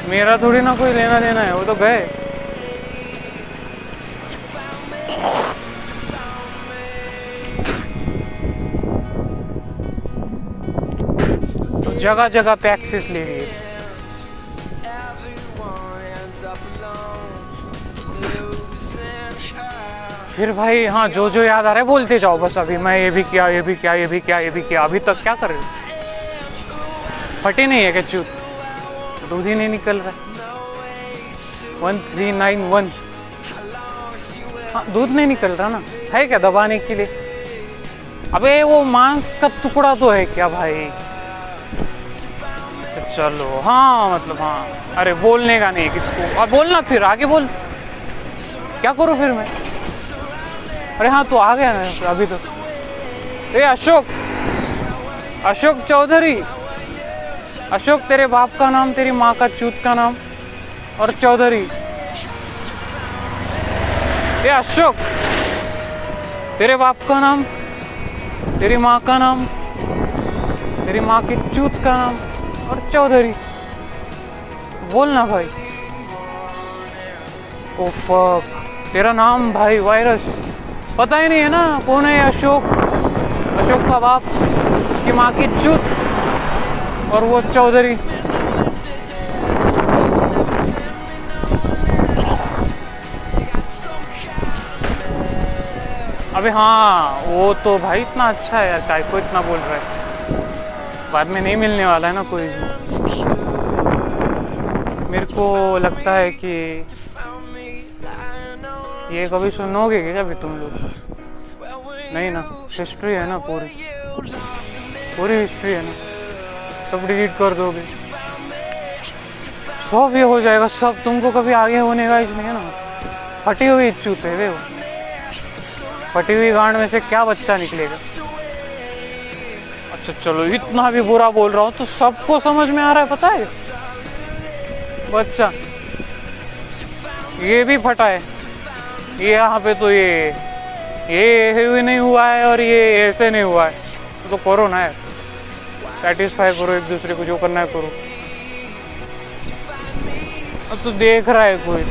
मेरा थोड़ी ना कोई लेना देना है, वो तो गए। तो जगह जगह पे एक्सेस ले लिए फिर भाई हाँ जो जो याद आ रहा है, बोलते जाओ बस अभी। मैं ये भी किया, ये भी किया, ये भी किया, ये भी किया। अभी तक क्या कर रहे हो? फटे नहीं है क्या चूत? दूध ही नहीं निकल रहा। One three nine one. हाँ दूध नहीं निकल रहा ना। है क्या दबाने के लिए? अबे, वो मांस का टुकड़ा तो है क्या भाई? अच्छा चलो। हाँ मतलब हाँ। अरे, बोलने का नहीं किसको। अब बोलना फिर, आगे बोल। क्या करूँ फिर मैं? अरे हाँ तू आ गया ना अभी तो। ए, अशोक अशोक चौधरी, अशोक, तेरे बाप का नाम, तेरी माँ का चूत का नाम, और चौधरी। ए, अशोक, तेरे बाप का नाम, तेरी माँ का नाम, तेरी माँ की चूत का नाम, और चौधरी। बोलना भाई। ओ फक तेरा नाम भाई वायरस पता ही नहीं है ना कौन है अशोक अशोक का बाप, उसकी माँ की चूत, और वो चौधरी। अबे हाँ वो तो भाई इतना अच्छा है यार काय को इतना बोल रहा है। बाद में नहीं मिलने वाला है ना कोई मेरे को लगता है कि ये कभी सुनोगे क्या अभी तुम लोग? नहीं ना हिस्ट्री है ना पूरी। पूरी हिस्ट्री है ना। सब डिलीट कर दोगे। सब ये हो जाएगा, सब तुमको कभी आगे होने का नहीं है ना। फटी हुई है वे वो। फटी हुई गांड में से क्या बच्चा निकलेगा? अच्छा चलो, इतना भी बुरा बोल रहा हूँ तो सबको समझ में आ रहा है, पता है? बच्चा, ये भी फटा है। ये यहाँ पे तो ये ये ऐसे भी नहीं हुआ है और ये ऐसे नहीं हुआ है। तो कोरोना है सेटिस्फाई करो एक दूसरे को, जो करना है करो। अब तो देख रहा है कोई।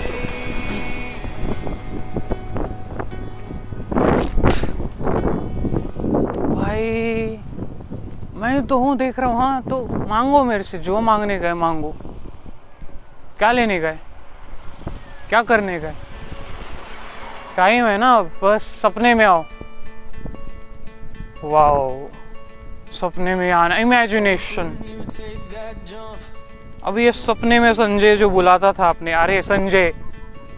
भाई, मैं तो हूँ, देख रहा हूँ हाँ तो मांगो मेरे से, जो मांगने है मांगो। क्या लेने है? क्या करने का टाइम है ना, बस सपने में आओ। वाओ, सपने में आना इमेजिनेशन अब ये सपने में संजय जो बुलाता था अपने, अरे संजय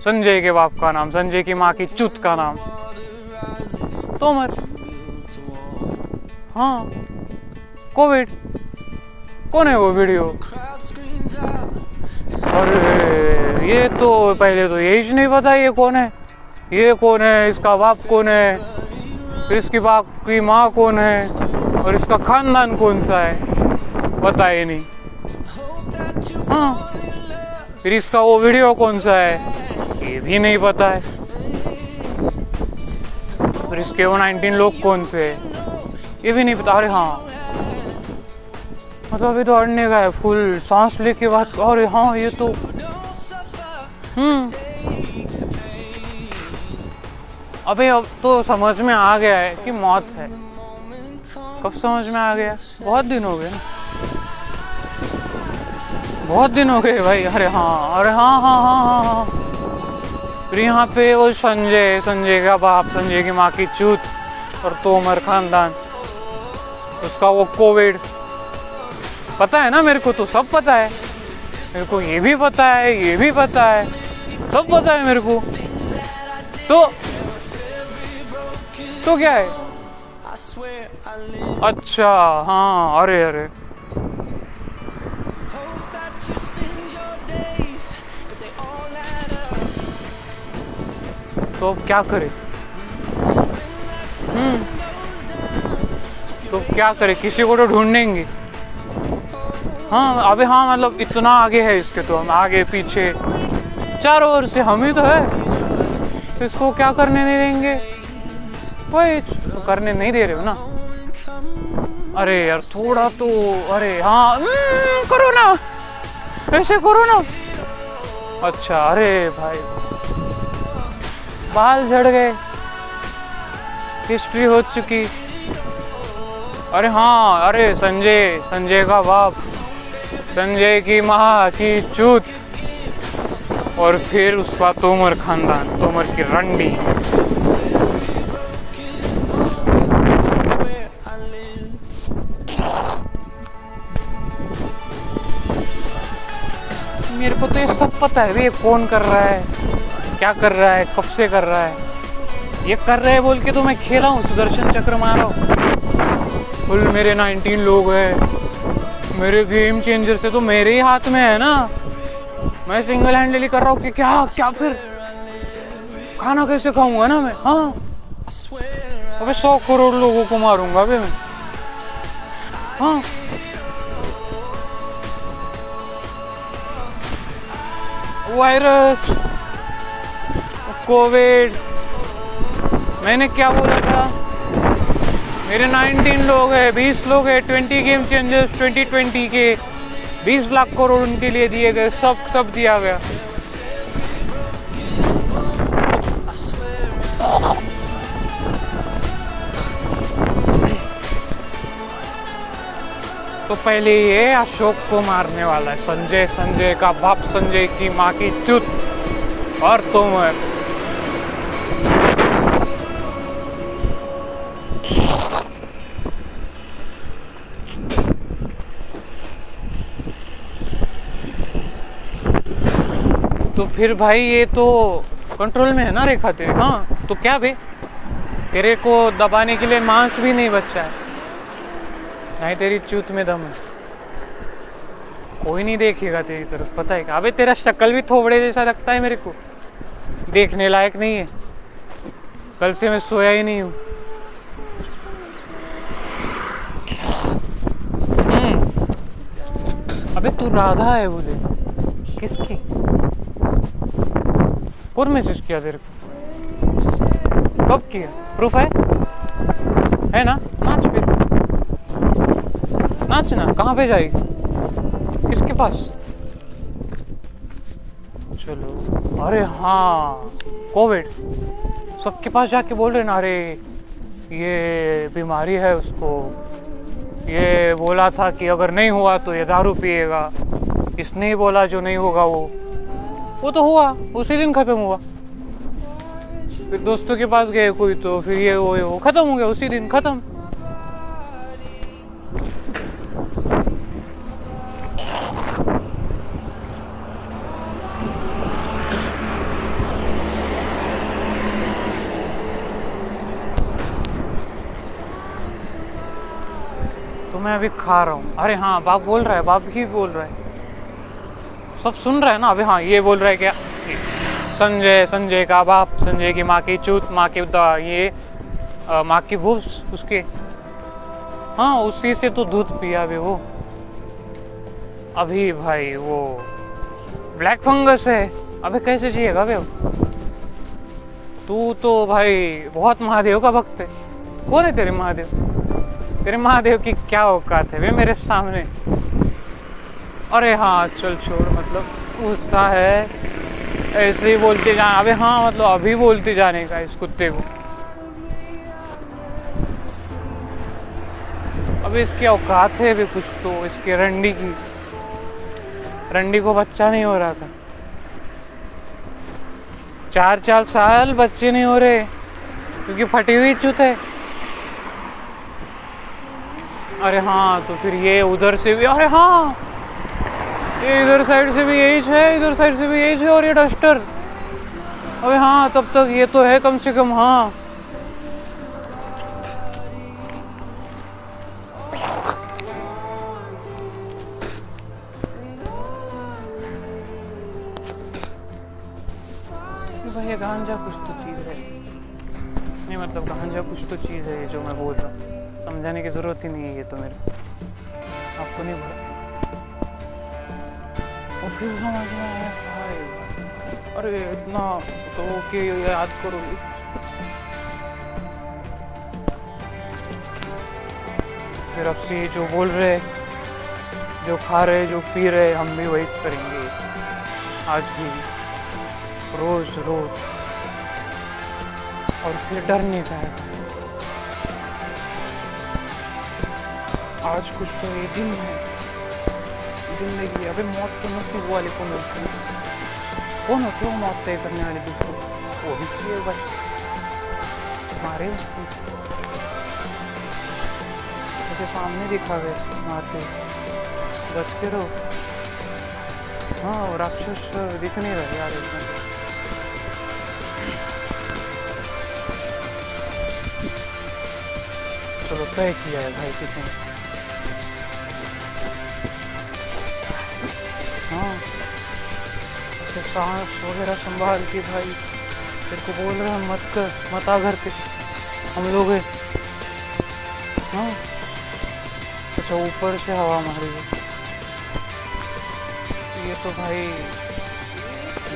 संजय के बाप का नाम, संजय की माँ की चुत का नाम। तोमर हाँ कोविड। कौन है वो वीडियो? अरे, ये तो पहले तो यही नहीं पता ये कौन है। ये कौन है? इसका बाप कौन है? इसकी बाप की माँ कौन है? और इसका खानदान कौन सा है? ही नहीं। हाँ। फिर इसका वो वीडियो कौन सा है? ये भी नहीं पता है। फिर इसके वो 19 लोग कौन से है? ये भी नहीं पता। अरे हाँ। मतलब अभी तो अड़ने का है। फुल सांस लेके बात अरे हाँ ये तो हम्म। अबे अब तो समझ में आ गया है कि मौत है। कब समझ में आ गया? बहुत दिन हो गए। बहुत दिन हो गए भाई। अरे हाँ अरे हाँ हाँ हाँ हाँ हाँ। फिर यहाँ पे वो संजय संजय का बाप, संजय की माँ की चूत और तोमर खानदान। उसका वो कोविड। पता है ना मेरे को तो सब पता है। मेरे को ये भी पता है, ये भी पता है। सब पता है मेरे को। तो तो क्या है? अच्छा हाँ अरे अरे। तो क्या करें? हम्म। तो क्या करें? किसी को तो ढूंढेंगे। हाँ अबे हाँ मतलब इतना आगे है इसके तो हम आगे, पीछे। चारों ओर से हम ही तो है। तो इसको क्या करने नहीं देंगे? तो करने नहीं दे रहे हो ना? अरे यार थोड़ा तो अरे हाँ हम्म, करो ना। ऐसे करो ना। अच्छा अरे भाई। बाल झड़ गए। हिस्ट्री हो चुकी। अरे हाँ अरे संजय संजय का बाप। संजय की माँ की चूत। और फिर उसका तोमर खानदान तोमर की रंडी। पता है ये कौन कर रहा है? क्या कर रहा है? कब से कर रहा है? ये कर रहे हैं बोल के तो मैं खेला हूँ, सुदर्शन चक्र मारा। फुल मेरे 19 लोग हैं। मेरे गेम चेंजर से तो मेरे ही हाथ में है ना? मैं सिंगल हैंडली कर रहा हूँ कि क्या क्या फिर? खाना कैसे खाऊँगा ना मैं? हाँ? अबे सौ करोड़ लोगों को मारूँगा अबे मैं। हाँ? वायरस कोविड मैंने क्या बोला था? मेरे 19 लोग हैं 20 लोग हैं 20 गेम चेंजर्स 2020 के। 20 लाख करोड़ उनके लिए दिए गए, सब सब दिया गया। तो पहले ये अशोक को मारने वाला है। संजय संजय का बाप संजय की माँ की चुत और तोमर तो फिर भाई ये तो कंट्रोल में है ना रेखा तेरे? हाँ तो क्या बे? तेरे को दबाने के लिए मांस भी नहीं बचा है। नहीं, तेरी चूत में दम है। कोई नहीं देखेगा तेरी तरफ़, पता है अबे, तेरा शक्ल भी थोबड़े जैसा लगता है मेरे को। देखने लायक नहीं है। कल से मैं सोया ही नहीं हूँ। हम्म। अबे, तू राधा है बोले। किसकी? कौन मैसेज किया तेरे को? कब किया? प्रूफ है? है ना? नाच फिर नाच ना? कहाँ पे जाएगी? किसके पास? चलो। अरे हाँ कोविड सबके पास जाके बोल रहे ना अरे ये बीमारी है उसको। ये बोला था कि अगर नहीं हुआ तो ये दारू पिएगा। इसने ही बोला जो नहीं होगा वो। वो तो हुआ उसी दिन खत्म हुआ। फिर दोस्तों के पास गए कोई तो फिर ये वो, ये वो खत्म हो गया उसी दिन खत्म। मैं अभी खा रहा हूँ। अरे हाँ बाप बोल रहा है, बाप ही बोल रहा है। सब सुन रहे हैं ना, अभी हाँ ये बोल रहा है क्या संजय संजय का बाप, संजय की माँ की चूत, माँ की ये माँ की भूस, उसके। हाँ उसी से तो दूध पिया अभी वो। अभी भाई वो ब्लैक फंगस है। अबे कैसे जिएगा अबे तू तो भाई बहुत महादेव का भक्त है। कौन है तेरे महादेव? तेरे महादेव की क्या औकात है वे मेरे सामने। अरे हाँ चल छोड़ मतलब गुस्सा है। ऐसे ही बोलते जाना अबे हाँ मतलब अभी बोलते जाने का इस कुत्ते को। अबे इसकी औकात है अभी कुछ तो इसके रंडी की। रंडी को बच्चा नहीं हो रहा था। चार चार साल बच्चे नहीं हो रहे, क्योंकि फटी हुई चुत है। अरे हाँ तो फिर ये उधर से भी अरे हाँ! ये इधर साइड से भी यही है, इधर साइड से भी यही है और ये डस्टर। अबे हाँ तब तक ये तो है कम से कम हाँ। भैया गांजा कुछ समझाने की ज़रूरत ही नहीं है ये तो मेरे आपको नहीं और फिर समझ में आया भाई। अरे इतना तो कि याद करो। फिर अब से जो बोल रहे, जो खा रहे, जो पी रहे, हम भी वही करेंगे। आज भी। रोज रोज। और फिर डरने का है आज कुछ तो ये दिन है। ज़िंदगी अबे मौत तो नसीब वाले को मिलती है कौन होते हो मौत तय करने वाले दूसरे वो भी किए भाई मारे मुझे सामने दिखा गए मारते। बच के रहो। हाँ राक्षस दिख नहीं रहे यार एकदम चलो, तय किया है भाई किसी ने। हाँ। ऐसे सांस वगैरह संभाल के भाई, तेरे को बोल रहे हैं, मत कर, मत आ घर पे। हम लोग हाँ। अच्छा ऊपर से हवा मारी है। ये तो भाई,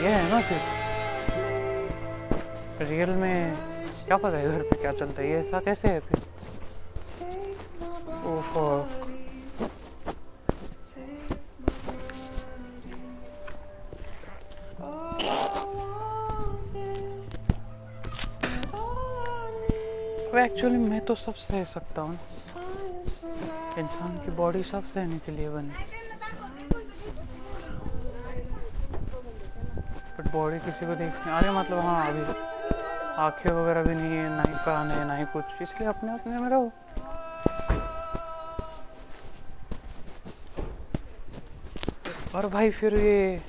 ये है ना फिर। रियल में क्या पता है घर पे क्या चलता है, ये ऐसा कैसे है फिर? ओह सब सह सकता हूँ। इंसान की बॉडी सब सहने के लिए बनी। बट बॉडी किसी को देखने अरे मतलब हाँ अभी आँखें वगैरह भी नहीं है, ना ही कान है, ना ही कुछ। इसलिए अपने अपने में रहो और भाई फिर ये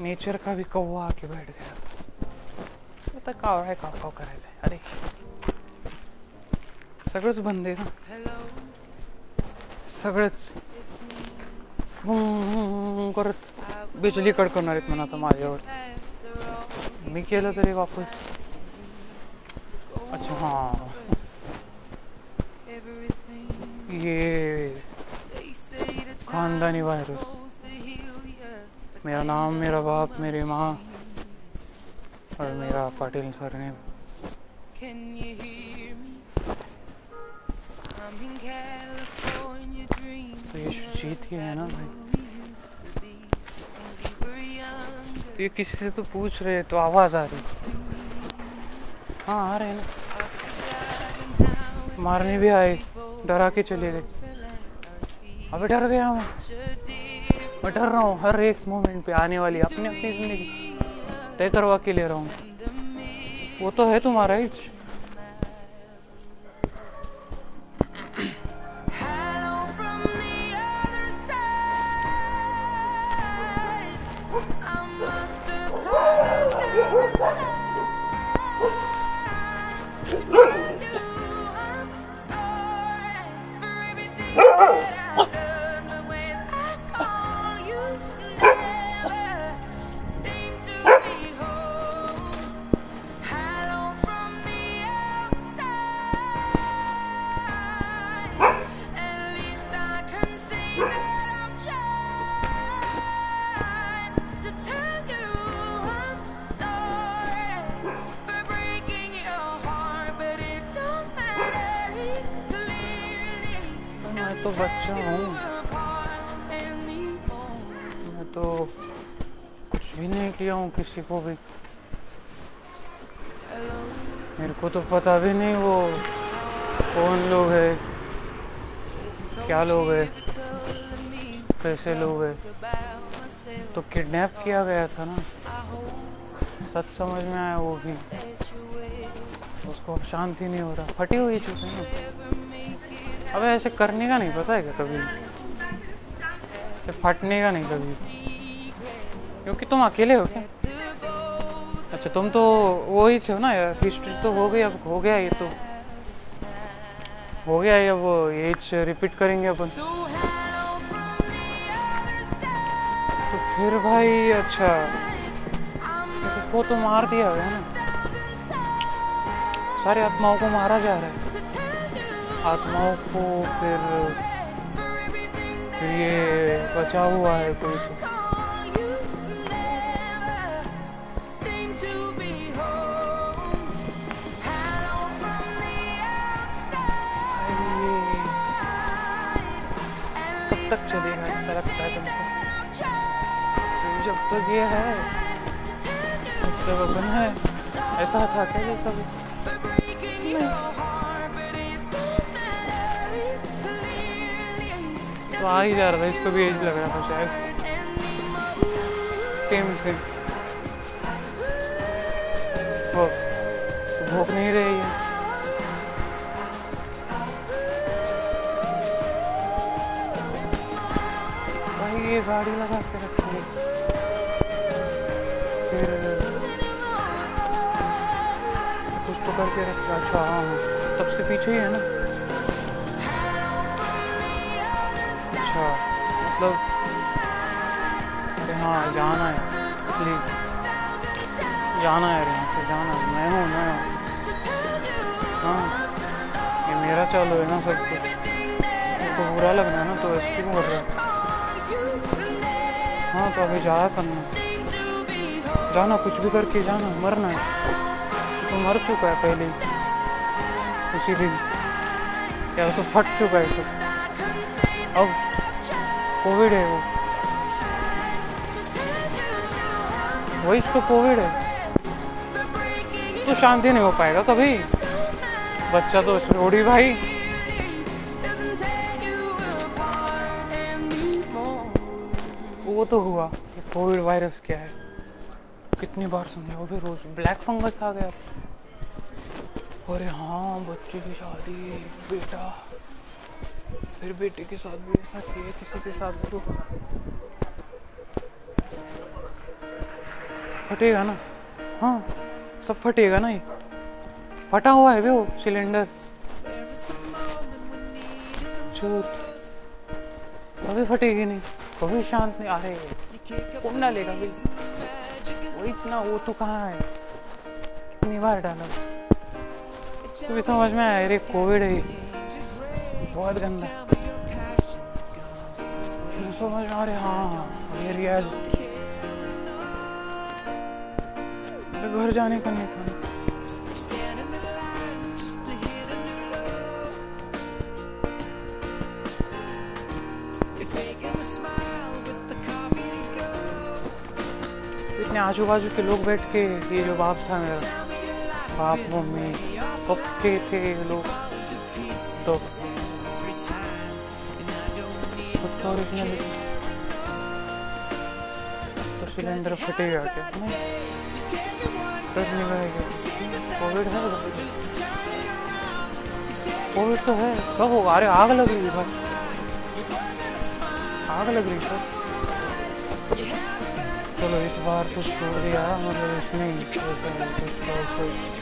नेचर का भी कौवा आके बैठ गया। आता काव आहे काव करायला अरे सगळंच बंद आहे ना? सगळंच. करत. बिजली कडकवणार आहेत म्हणा आता माझ्यावर. मी केलं तरी वापस. अच्छा हाँ. ये. खानदानी वायरस मेरा नाम, मेरा बाप, मेरी माँ. और मेरा पाटिल सरनेम. Can तो जीत ही है ना भाई. तो ये किसी से तो पूछ रहे तो आवाज़ आ रही हाँ। आ रहे ना। मारने भी आए, डरा के चले गए। अबे डर गया मैं। मैं डर रहा हूँ, हर एक मोमेंट पे आने वाली, अपनी अपनी ज़िंदगी। तय करवा के ले रहा हूँ। वो तो है तुम्हारा ही किसी को भी मेरे को तो पता भी नहीं वो कौन लोग है क्या लोग है कैसे लोग है। तो किडनैप किया गया था ना। सच समझ में आया वो भी। उसको अब शांति नहीं हो रहा। फटी हुई चीज़ है। ना अबे ऐसे करने का नहीं पता है क्या कभी? फटने का नहीं कभी। क्योंकि तुम अकेले हो क्या? अच्छा तुम तो वो ही थे ना यार हिस्ट्री तो हो गई अब हो गया ये तो। हो गया ये वो एज रिपीट करेंगे अपन। तो फिर भाई अच्छा इसको तो मार दिया है ना। सारे आत्माओं को मारा जा रहा है। आत्माओं को फिर फिर ये बचा हुआ है कोई तो। ये है। तब वज़न है। ऐसा था क्या ये कभी तो आ ही जा रहा था, इसको भी एज लग रहा था शायद। सेम सेम पीछे ही है ना। अच्छा मतलब कि हाँ जाना है प्लीज़ जाना है यहाँ से जाना है। मैं हूँ मैं हूँ। हाँ ये मेरा चालू है ना सब कुछ। तो बुरा लगना है ना तो ऐसे क्यों कर रहा है? हाँ तो अभी जाया करना जाना, कुछ भी करके जाना, मरना है। तो मर चुका है पहले ही उसी दिन या तो फट चुका है सब। अब कोविड है वो। वही तो कोविड है। तो शांति नहीं हो पाएगा कभी। बच्चा तो रोड़ी भाई। वो तो हुआ कोविड वायरस क्या है। कितनी बार समझाओ भी रोज। ब्लैक फंगस आ गया। अरे हाँ बच्चे की शादी, बेटा। फिर बेटे के साथ भी ऐसा किया किसी के साथ तो। फटेगा ना? हाँ सब फटेगा ना ये? फटा हुआ है बे वो सिलेंडर कभी फटेगी नहीं, कभी शांत नहीं। अरे, कौन ना लेगा भाई? वही ना वो तो कहाँ है? कितनी बार डाला? तो भी समझ में आया, अरे कोविड है बहुत गंदा। फिर समझ में आ रहे हाँ ये रियलिटी घर जाने का नहीं था। इतने आजू बाजू के लोग बैठ के, ये जो बाप था मेरा। बाप मम्मी पप्पे थे लोग। तो तो सिलेंडर फटेगा क्या नहीं निभाएगा कोविड है कोविड तो है। कब होगा? अरे आग लग रही है आग लग रही है चलो इस बार कुछ हो दिया मतलब इसमें कुछ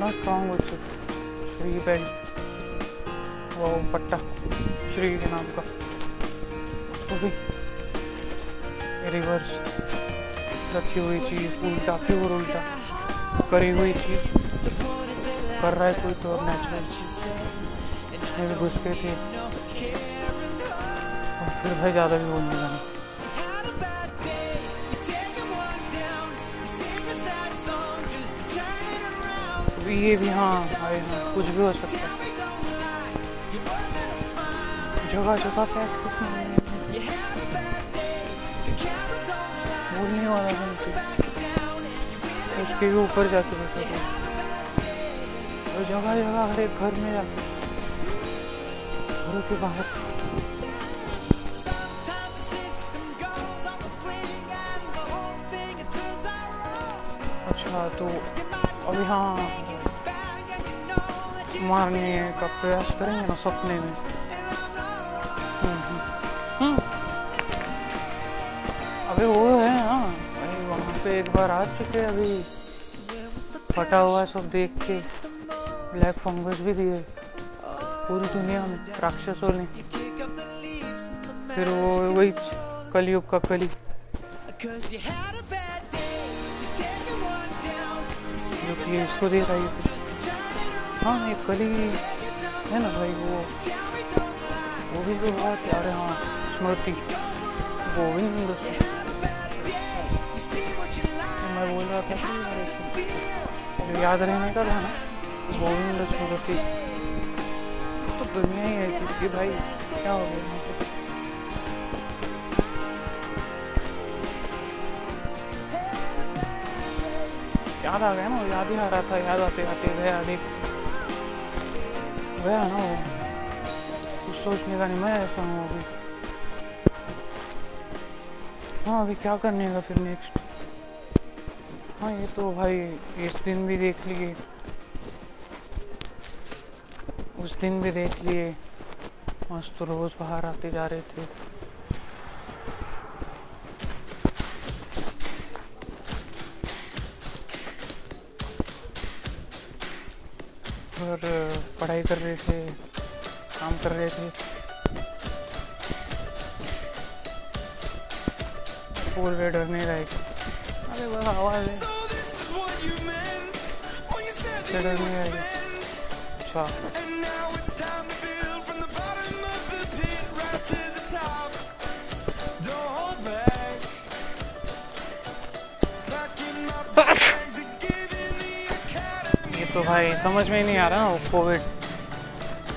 इतना स्ट्रांग हो चुका श्री बेल्ट वो पट्टा श्री के नाम का. रिवर्स रखी हुई चीज़, उल्टा प्योर उल्टा. करी हुई चीज़. कर रहा है कोई तो नेचुरल घुस के थे. और फिर भाई ज़्यादा भी बोलने का ये भी हाँ आए हाँ कुछ भी हो सकता है। जगह जगह है। बोलने वाला नहीं उसके भी ऊपर जाके बैठा था और जगह जगह हर एक घर में जाके। घरों के बाहर। अच्छा तो अभी हाँ मारने का प्रयास करेंगे ना सपने में। अबे वो है हाँ भाई वहाँ पे एक बार आ चुके अभी फटा हुआ सब देख के ब्लैक फंगस भी दिए पूरी दुनिया में राक्षसों ने फिर वो वही कलयुग का कली जो कि इसको दे रही थी हाँ ये कली है ना भाई, वो वो भी तो बहुत प्यार है हाँ स्मृति। गोविंद मैं बोल रहा था कि जो याद रहने का था ना गोविंद स्मृति। तो दुनिया ही ऐसी थी भाई, क्या हो गया? याद आ गया ना याद ही आ रहा था, याद आते आते गया देख गया ना वो कुछ सोचने का नहीं मैं ऐसा हूँ अभी क्या करने का फिर नेक्स्ट हाँ ये तो भाई इस दिन भी देख लिए उस दिन भी देख लिए मस्त रोज बाहर आते जा रहे थे रहे थे, काम कर रहे थे। बोल रहे डरने लायक अरे बस आवाज़ है। डरने आएगा अच्छा। तो भाई समझ में नहीं आ रहा, कोविड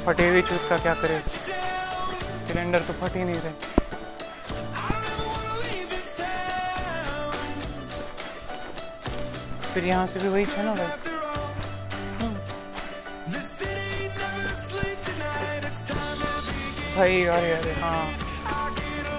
फटे हुए चूत का क्या करे? सिलेंडर तो फट ही नहीं रहे। फिर यहाँ से भी वही था ना भाई। हम्म। भाई, अरे अरे हाँ।